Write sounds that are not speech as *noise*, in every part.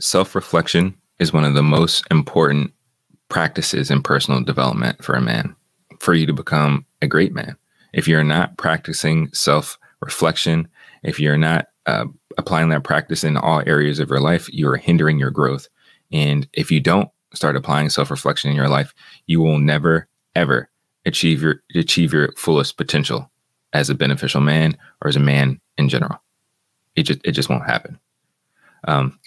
self reflection is one of the most important practices in personal development for a man, for you to become a great man. If you're not practicing self reflection, if you're not uh, applying that practice in all areas of your life, you are hindering your growth. And if you don't start applying self reflection in your life, you will never, ever achieve your achieve your fullest potential as a beneficial man or as a man in general. It just it just won't happen. Um,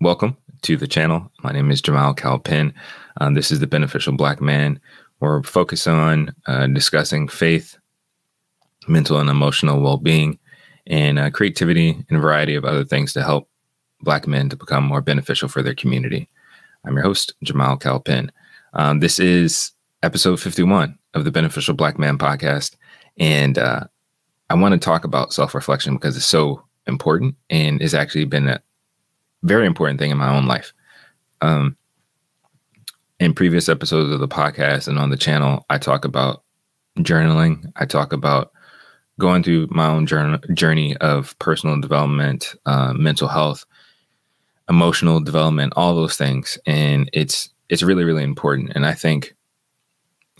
welcome to the channel. My name is Jamal Calpin. Um, this is the Beneficial Black Man. We're focused on uh, discussing faith, mental and emotional well being, and uh, creativity and a variety of other things to help Black men to become more beneficial for their community. I'm your host, Jamal Calpin. Um, this is episode 51 of the Beneficial Black Man podcast. And uh, I want to talk about self reflection because it's so important and it's actually been a very important thing in my own life. Um, in previous episodes of the podcast and on the channel, I talk about journaling. I talk about going through my own journey of personal development, uh, mental health, emotional development, all those things, and it's it's really really important. And I think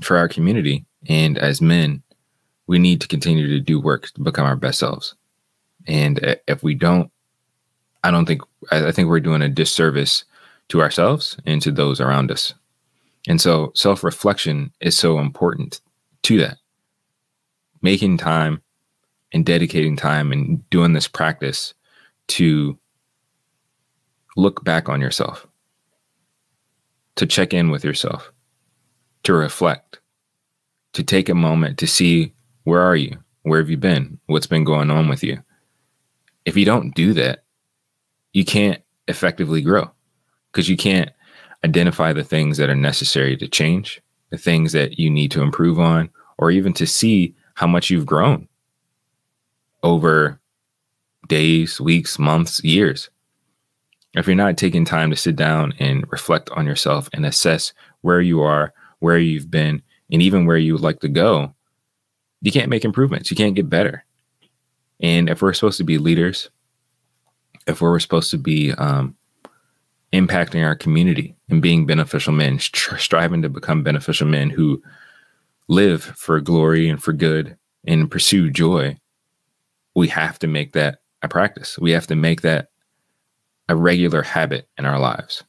for our community and as men, we need to continue to do work to become our best selves. And if we don't, I don't think I think we're doing a disservice to ourselves and to those around us. And so self reflection is so important to that. Making time and dedicating time and doing this practice to look back on yourself, to check in with yourself, to reflect, to take a moment to see where are you? Where have you been? What's been going on with you? If you don't do that, you can't effectively grow because you can't identify the things that are necessary to change, the things that you need to improve on, or even to see how much you've grown over days, weeks, months, years. If you're not taking time to sit down and reflect on yourself and assess where you are, where you've been, and even where you would like to go, you can't make improvements. You can't get better. And if we're supposed to be leaders, if we're supposed to be um, impacting our community and being beneficial men, *laughs* striving to become beneficial men who live for glory and for good and pursue joy, we have to make that a practice. We have to make that a regular habit in our lives.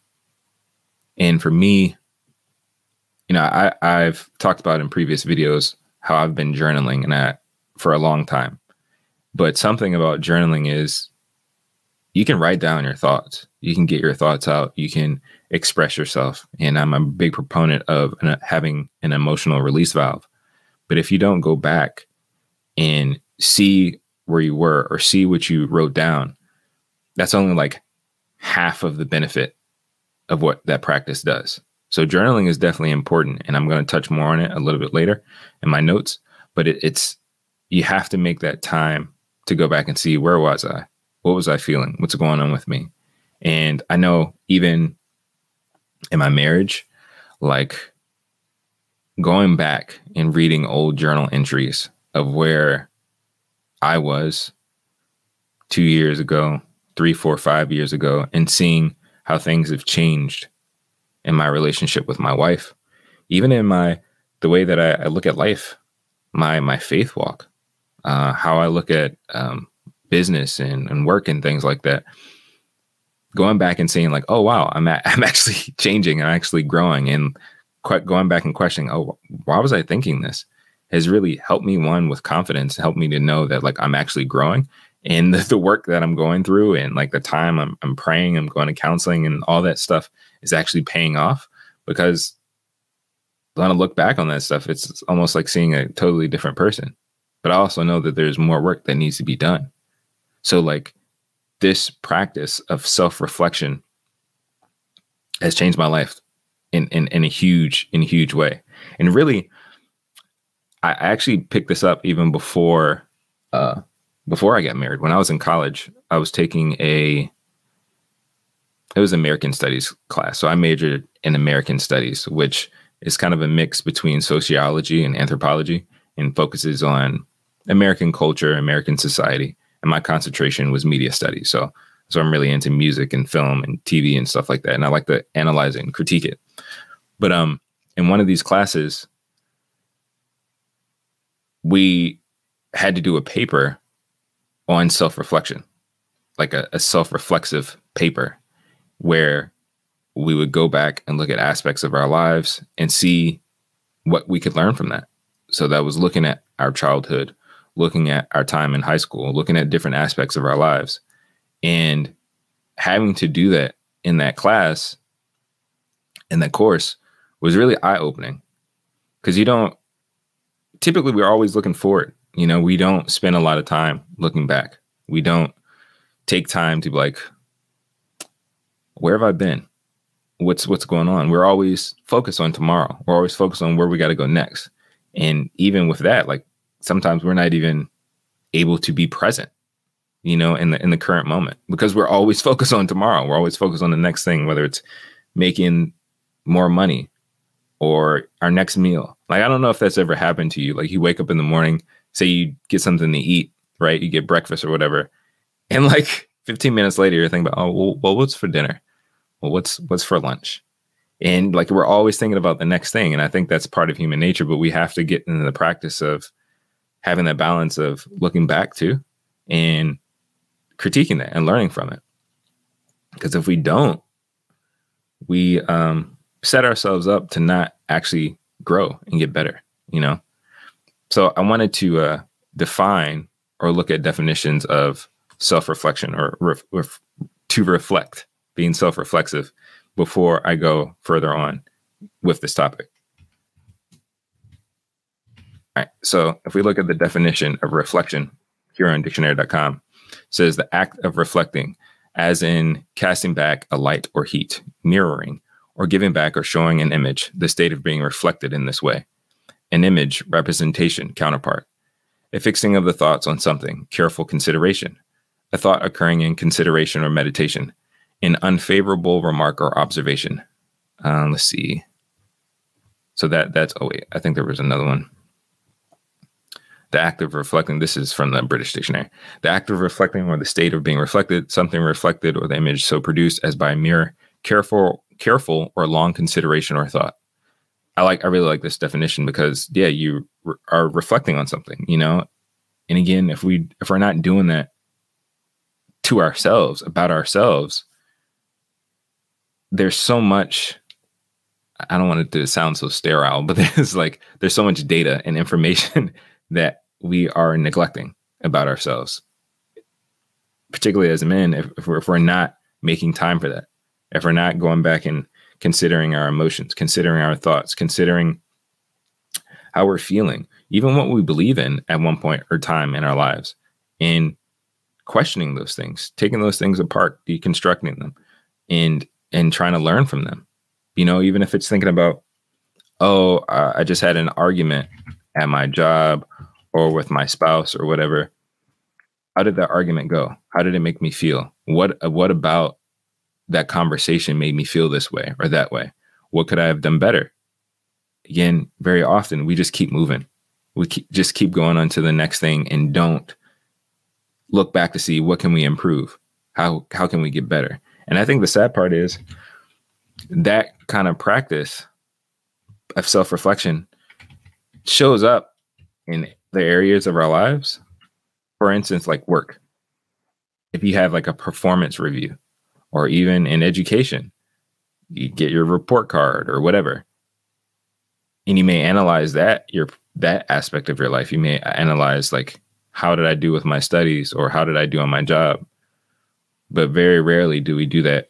And for me, you know, I, I've talked about in previous videos how I've been journaling and that for a long time. But something about journaling is you can write down your thoughts. You can get your thoughts out. You can express yourself. And I'm a big proponent of having an emotional release valve. But if you don't go back and see where you were or see what you wrote down, that's only like half of the benefit of what that practice does. So journaling is definitely important, and I'm going to touch more on it a little bit later in my notes. But it, it's you have to make that time to go back and see where was I, what was I feeling, what's going on with me, and I know even in my marriage, like going back and reading old journal entries of where I was two years ago, three, four, five years ago, and seeing how things have changed in my relationship with my wife, even in my the way that I, I look at life, my my faith walk, uh, how I look at um, business and, and work and things like that. Going back and saying like, oh wow, I'm *laughs* I'm actually changing, I'm actually growing, and quite going back and questioning, oh, why was I thinking this? Has really helped me one with confidence, helped me to know that like I'm actually growing, and the, *laughs* the work that I'm going through, and like the time I'm I'm praying, I'm going to counseling, and all that stuff is actually paying off because when I look back on that stuff, it's almost like seeing a totally different person. But I also know that there's more work that needs to be done. So, like, this practice of self reflection has changed my life in, in, in a huge, in a huge way. And really, I actually picked this up even before, uh, before I got married. When I was in college, I was taking a it was American Studies class. So I majored in American Studies, which is kind of a mix between sociology and anthropology and focuses on American culture, American society. And my concentration was media studies. So So I'm really into music and film and TV and stuff like that. And I like to analyze it and critique it. But um, in one of these classes, we had to do a paper on self reflection, like a, a self reflexive paper where we would go back and look at aspects of our lives and see what we could learn from that. So that was looking at our childhood, looking at our time in high school, looking at different aspects of our lives. And having to do that in that class, in that course, was really eye opening because you don't typically we're always looking forward. You know, we don't spend a lot of time looking back. We don't take time to be like, where have I been? What's what's going on? We're always focused on tomorrow. We're always focused on where we got to go next. And even with that, like sometimes we're not even able to be present, you know, in the in the current moment because we're always *laughs* focused on tomorrow. We're always focused on the next thing, whether it's making more money or our next meal. Like I don't know if that's ever happened to you. Like you wake up in the morning, say you get something to eat, right? You get breakfast or whatever, and like *laughs* 15 minutes later, you're thinking about, oh, well, well what's for dinner? Well, what's what's for lunch? And like we're always thinking about the next thing, and I think that's part of human nature. But we have to get into the practice of having that balance of looking back to and critiquing that and learning from it. Because if we don't, we um, set ourselves up to not actually grow and get better, you know? So I wanted to uh, define or look at definitions of self reflection or ref- ref- to reflect, being self reflexive before I go further on with this topic. Right. So if we look at the definition of reflection here on dictionary.com, says the act of reflecting, as in casting back a light or heat, mirroring, or giving back or showing an image, the state of being reflected in this way. An image, representation, counterpart. A fixing of the thoughts on something, careful consideration. A thought occurring in consideration or meditation. An unfavorable remark or observation. Uh, let's see. So that that's oh wait, I think there was another one. The act of reflecting, this is from the British Dictionary. The act of reflecting or the state of being reflected, something reflected or the image so produced as by mere careful careful or long consideration or thought. I like I really like this definition because yeah, you re- are reflecting on something, you know. And again, if we if we're not doing that to ourselves about ourselves, there's so much I don't want it to sound so sterile, but *laughs* there's like there's so much data and information *laughs* that we are neglecting about ourselves. Particularly as men, if, if, we're, if we're not making time for that if we're not going back and considering our emotions, considering our thoughts, considering how we're feeling, even what we believe in at one point or time in our lives, and questioning those things, taking those things apart, deconstructing them, and and trying to learn from them. You know, even if it's thinking about, oh, I just had an argument at my job or with my spouse or whatever. How did that argument go? How did it make me feel? What what about that conversation made me feel this way or that way? What could I have done better? Again, very often we just keep moving. We keep, just keep going on to the next thing and don't look back to see what can we improve? How how can we get better? And I think the sad part is that kind of practice of self-reflection shows up in the areas of our lives. For instance, like work. If you have like a performance review, or even in education. You get your report card or whatever. And you may analyze that your that aspect of your life. You may analyze like how did I do with my studies or how did I do on my job? But very rarely do we do that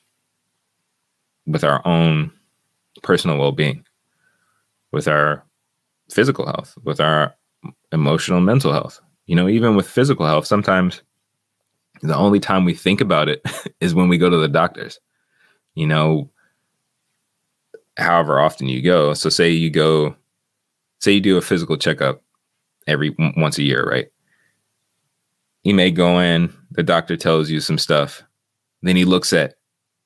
with our own personal well-being, with our physical health, with our emotional mental health. You know, even with physical health, sometimes the only time we think about it *laughs* is when we go to the doctors. You know, however often you go. So say you go, say you do a physical checkup every once a year, right? You may go in, the doctor tells you some stuff, then he looks at,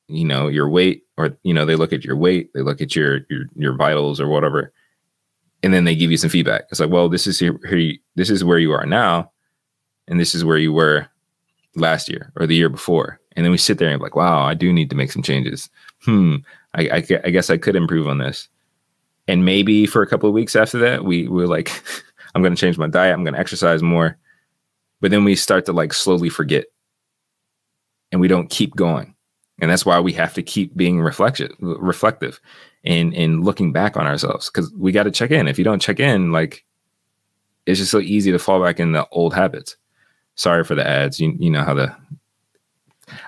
you know, your weight, or you know, they look at your weight, they look at your your your vitals or whatever, and then they give you some feedback. It's like, well, this is here, here this is where you are now, and this is where you were last year or the year before. And then we sit there and like, wow, I do need to make some changes. Hmm, I, I, I guess I could improve on this. And maybe for a couple of weeks after that, we were like, *laughs* I'm going to change my diet. I'm going to exercise more. But then we start to like slowly forget and we don't keep going. And that's why we have to keep being reflective, reflective and, and looking back on ourselves because we got to check in. If you don't check in, like it's just so easy to fall back in the old habits. Sorry for the ads. You, you know how the,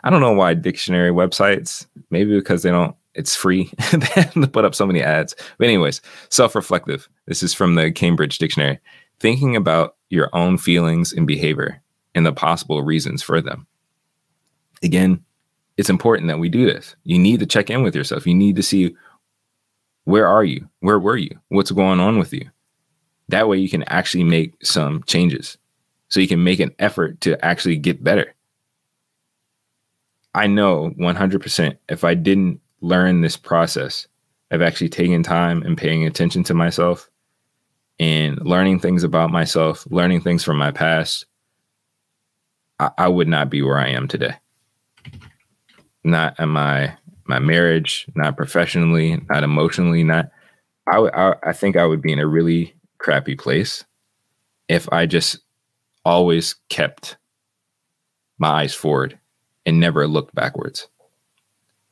I don't know why dictionary websites, maybe because they don't, it's free *laughs* to put up so many ads. But, anyways, self reflective. This is from the Cambridge Dictionary. Thinking about your own feelings and behavior and the possible reasons for them. Again, it's important that we do this. You need to check in with yourself. You need to see where are you? Where were you? What's going on with you? That way you can actually make some changes. So you can make an effort to actually get better. I know 100% if I didn't learn this process of actually taking time and paying attention to myself and learning things about myself, learning things from my past, I, I would not be where I am today. Not in my my marriage, not professionally, not emotionally, not. I, would, I I think I would be in a really crappy place if I just always kept my eyes forward and never looked backwards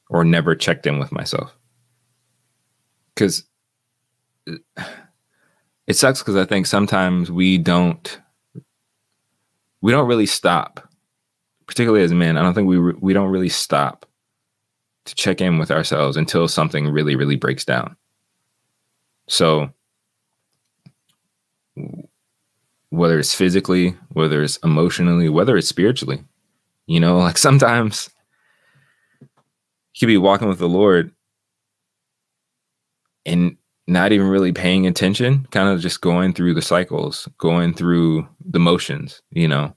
or never checked in with myself. Because *sighs* it sucks because I think sometimes we don't we don't really stop, particularly as men. I don't think we re- we don't really stop to check in with ourselves until something really really breaks down. So whether it's physically, whether it's emotionally, whether it's spiritually, you know, like *laughs* sometimes you could be walking with the Lord and not even really paying attention, kind of just going through the cycles, going through the motions, you know.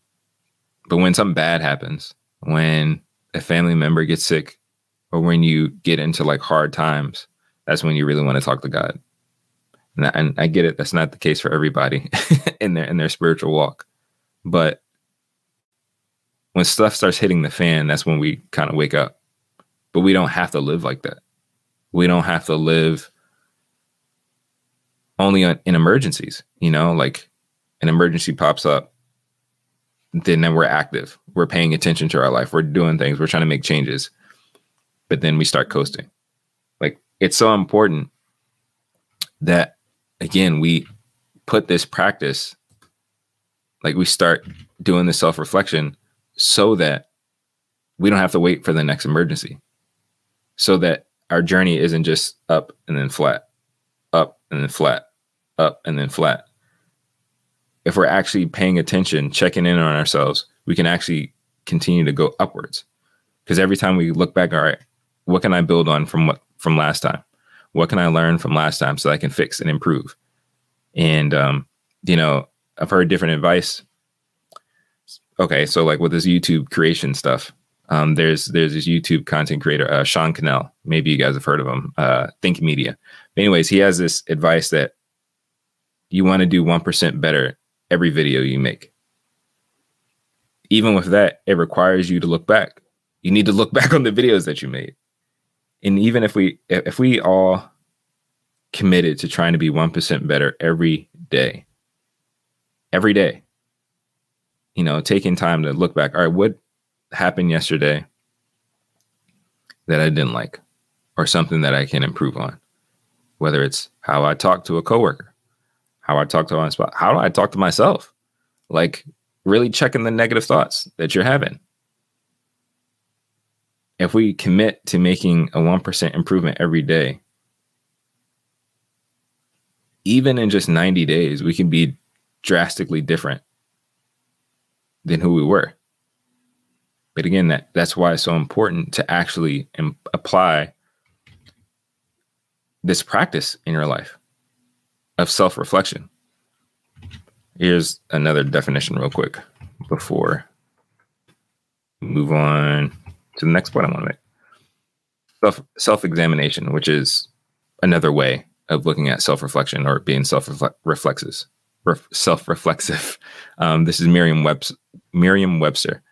But when something bad happens, when a family member gets sick, or when you get into like hard times, that's when you really want to talk to God. And I, and I get it, that's not the case for everybody *laughs* in their in their spiritual walk. But when stuff starts hitting the fan, that's when we kind of wake up. But we don't have to live like that. We don't have to live only on, in emergencies, you know, like an emergency pops up, then, then we're active. We're paying attention to our life. We're doing things. We're trying to make changes. But then we start coasting. Like it's so important that again, we put this practice, like we start doing the self reflection so that we don't have to wait for the next emergency. So that our journey isn't just up and then flat, up and then flat, up and then flat. If we're actually paying attention, checking in on ourselves, we can actually continue to go upwards. Because every time we look back, all right, what can I build on from what from last time? What can I learn from last time so I can fix and improve? And um, you know, I've heard different advice. Okay, so like with this YouTube creation stuff, um, there's there's this YouTube content creator, uh, Sean Cannell. Maybe you guys have heard of him. Uh, Think Media. But anyways, he has this advice that you want to do 1% better every video you make. Even with that, it requires you to look back. You need to look *laughs* back on the videos that you made. And even if we if we all committed to trying to be 1% better every day, every day, you know, taking time to look back, all right, what happened yesterday that I didn't like or something that I can improve on? Whether it's how I talk to a coworker, how I talk to my spot, how do I talk to myself? Like really checking the negative thoughts that you're having. If we commit to making a 1% improvement every day, even in just 90 days, we can be drastically different than who we were. But again, that that's why it's so important to actually apply this practice in your life of self reflection. Here's another definition, real quick, before move on to the next point I want to make. Self self examination, which is another way of looking at self reflection or being self reflexive. Self *laughs* reflexive. Um, this is. Merriam Webster.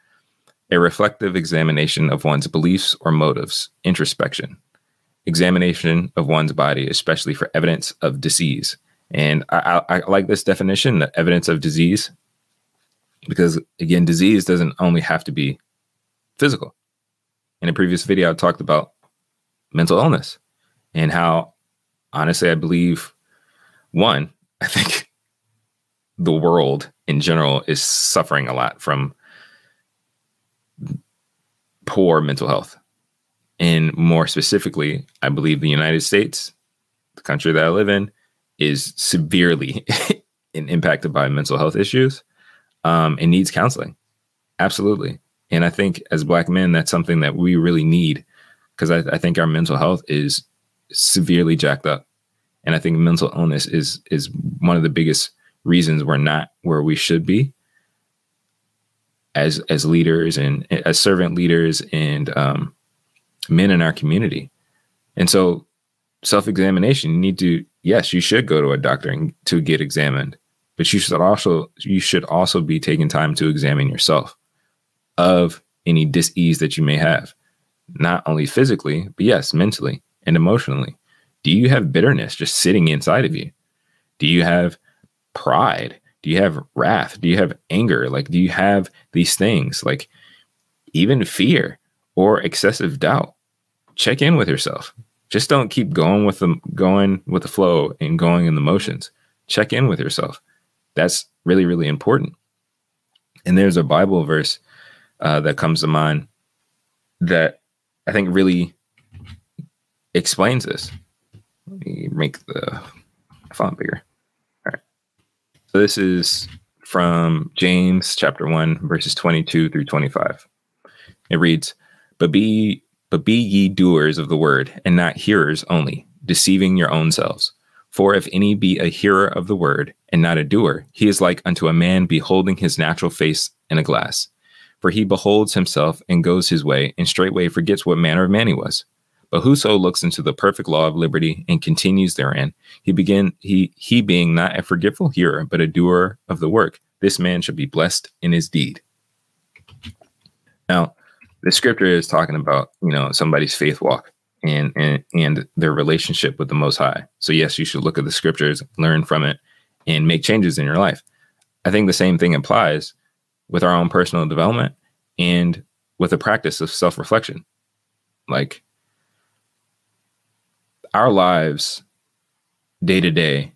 a reflective examination of one's beliefs or motives, introspection, examination of one's body, especially for evidence of disease. And I, I, like this definition, the evidence of disease, because again, disease doesn't only have to be physical. In a previous video, I talked about mental illness and how, honestly, I believe one, *laughs* I think the world in general is suffering a lot from poor mental health. And more specifically, I believe the United States, the country that I live in, is severely *laughs* impacted by mental health issues um, and needs counseling. Absolutely. And I think as Black men, that's something that we really need because I, I think our mental health is severely jacked up. And I think mental illness is is one of the biggest reasons we're not where we should be as as leaders and as servant leaders and um, men in our community. And so, self examination. You need to yes, you should go to a doctor and, to get examined, but you should also you should also be taking time to examine yourself of any disease that you may have, not only physically, but yes, mentally and emotionally. Do you have bitterness just sitting inside of you? Do you have pride? Do you have wrath? Do you have anger? Like, do you have these things like even fear or excessive doubt? Check in with yourself. Just don't keep going with the going with the flow and going in the motions. Check in with yourself. That's really, really important. And there's a Bible verse uh, that comes to mind that I think really explains this. Let me make the font bigger. All right. So this is from James chapter 1 verses 22 through 25. It reads, "But be but be ye doers of the word and not hearers only, deceiving your own selves. For if any be a hearer of the word and not a doer, he is like unto a man beholding his natural face in a glass. For he beholds himself and goes his way, and straightway forgets what manner of man he was. But whoso looks into the perfect law of liberty and continues therein, he begin he he being not a forgetful hearer, but a doer of the work, this man shall be blessed in his deed. Now, the scripture is talking about, you know, somebody's faith walk and and and their relationship with the most high. So yes, you should look at the scriptures, learn from it, and make changes in your life. I think the same thing applies with our own personal development and with the practice of self-reflection. Like our lives day to day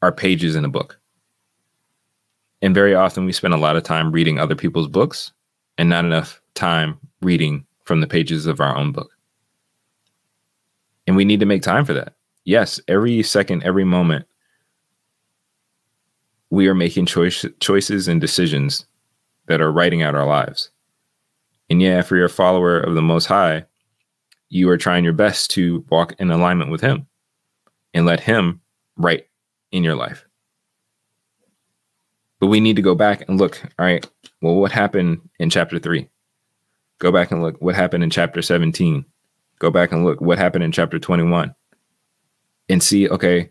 are pages in a book. And very often we spend a lot of time reading other people's books and not enough time reading from the pages of our own book. And we need to make time for that. Yes, every second, every moment, we are making choice, choices and decisions that are writing out our lives. And yeah, if you're a follower of the Most High, you are trying your best to walk in alignment with Him and let Him write in your life. But we need to go back and look, all right, well, what happened in chapter three? Go back and look what happened in chapter 17. Go back and look what happened in chapter 21 and see, okay,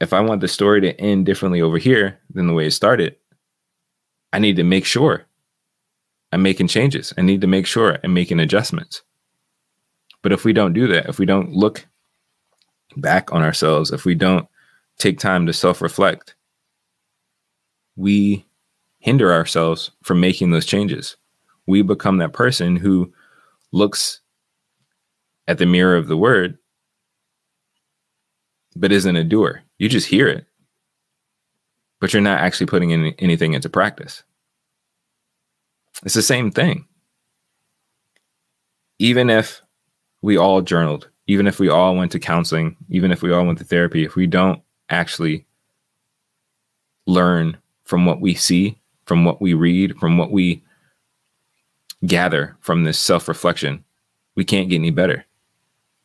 if I want the story to end differently over here than the way it started, I need to make sure I'm making changes. I need to make sure I'm making adjustments. But if we don't do that, if we don't look back on ourselves, if we don't take time to self reflect, we hinder ourselves from making those changes. We become that person who looks at the mirror of the word, but isn't a doer. You just hear it, but you're not actually putting any, anything into practice. It's the same thing. Even if we all journaled, even if we all went to counseling, even if we all went to therapy, if we don't actually learn from what we see, from what we read, from what we gather from this self reflection, we can't get any better.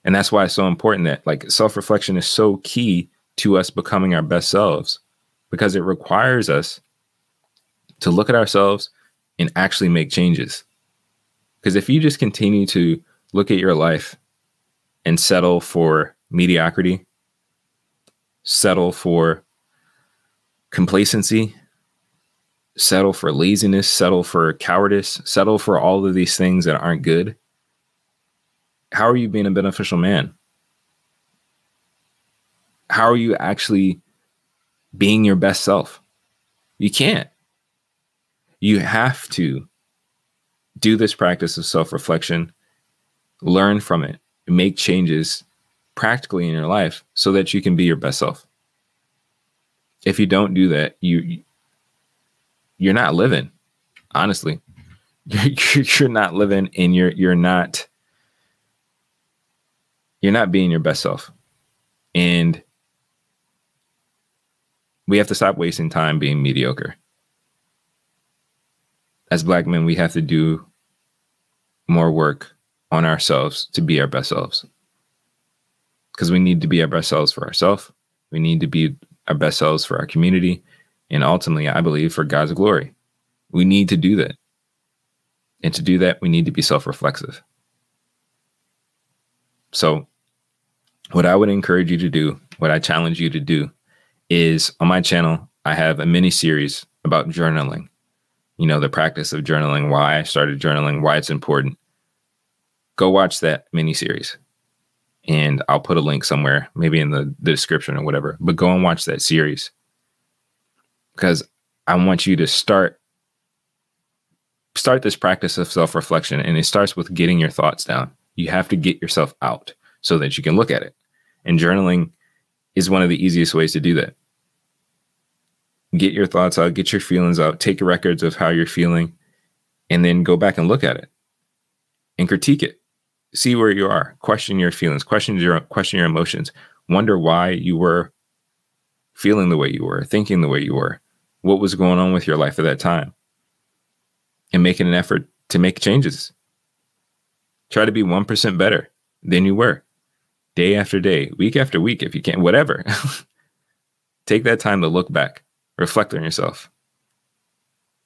And that's why it's so important that like self reflection is so key to us becoming our best selves because it requires us to look at ourselves and actually make changes. Because if you just continue to look at your life and settle for mediocrity, settle for complacency, settle for laziness, settle for cowardice, settle for all of these things that aren't good, how are you being a beneficial man? How are you actually being your best self? You can't. You have to do this practice of self reflection, learn from it, make changes practically in your life so that you can be your best self. If you don't do that, you you're not living. Honestly, *laughs* you're, not living, and you're you're not you're not being your best self, and we have to stop wasting time being mediocre. As black men, we have to do more work on ourselves to be our best selves. Because we need to be our best selves for ourselves. We need to be our best selves for our community. And ultimately, I believe for God's glory. We need to do that. And to do that, we need to be self reflexive. So, what I would encourage you to do, what I challenge you to do, is on my channel, I have a mini series about journaling. You know, the practice of journaling, why I started journaling, why it's important. Go watch that mini series. And I'll put a link somewhere, maybe in the, the description or whatever. But go and watch that series because I want you to start start this practice of self-reflection and it starts with getting your thoughts down. You have to get yourself out so that you can look at it. And journaling is one of the easiest ways to do that. Get your thoughts out, get your feelings out, take records of how you're feeling, and then go back and look at it and critique it. See where you are. Question your feelings, question your question your emotions. Wonder why you were feeling the way you were, thinking the way you were. What was going on with your life at that time? And making an effort to make changes. Try to be 1% better than you were day after day, week after week, if you can, whatever. *laughs* Take that time to look back, reflect on yourself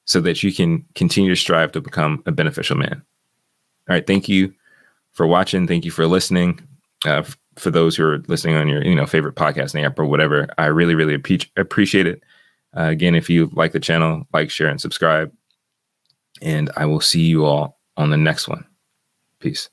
so that you can continue to strive to become a beneficial man. All right. Thank you for watching. Thank you for listening. Uh, for those who are listening on your you know favorite podcasting app or whatever, I really really appreciate it. Uh, again, if you like the channel, like, share, and subscribe. And I will see you all on the next one. Peace.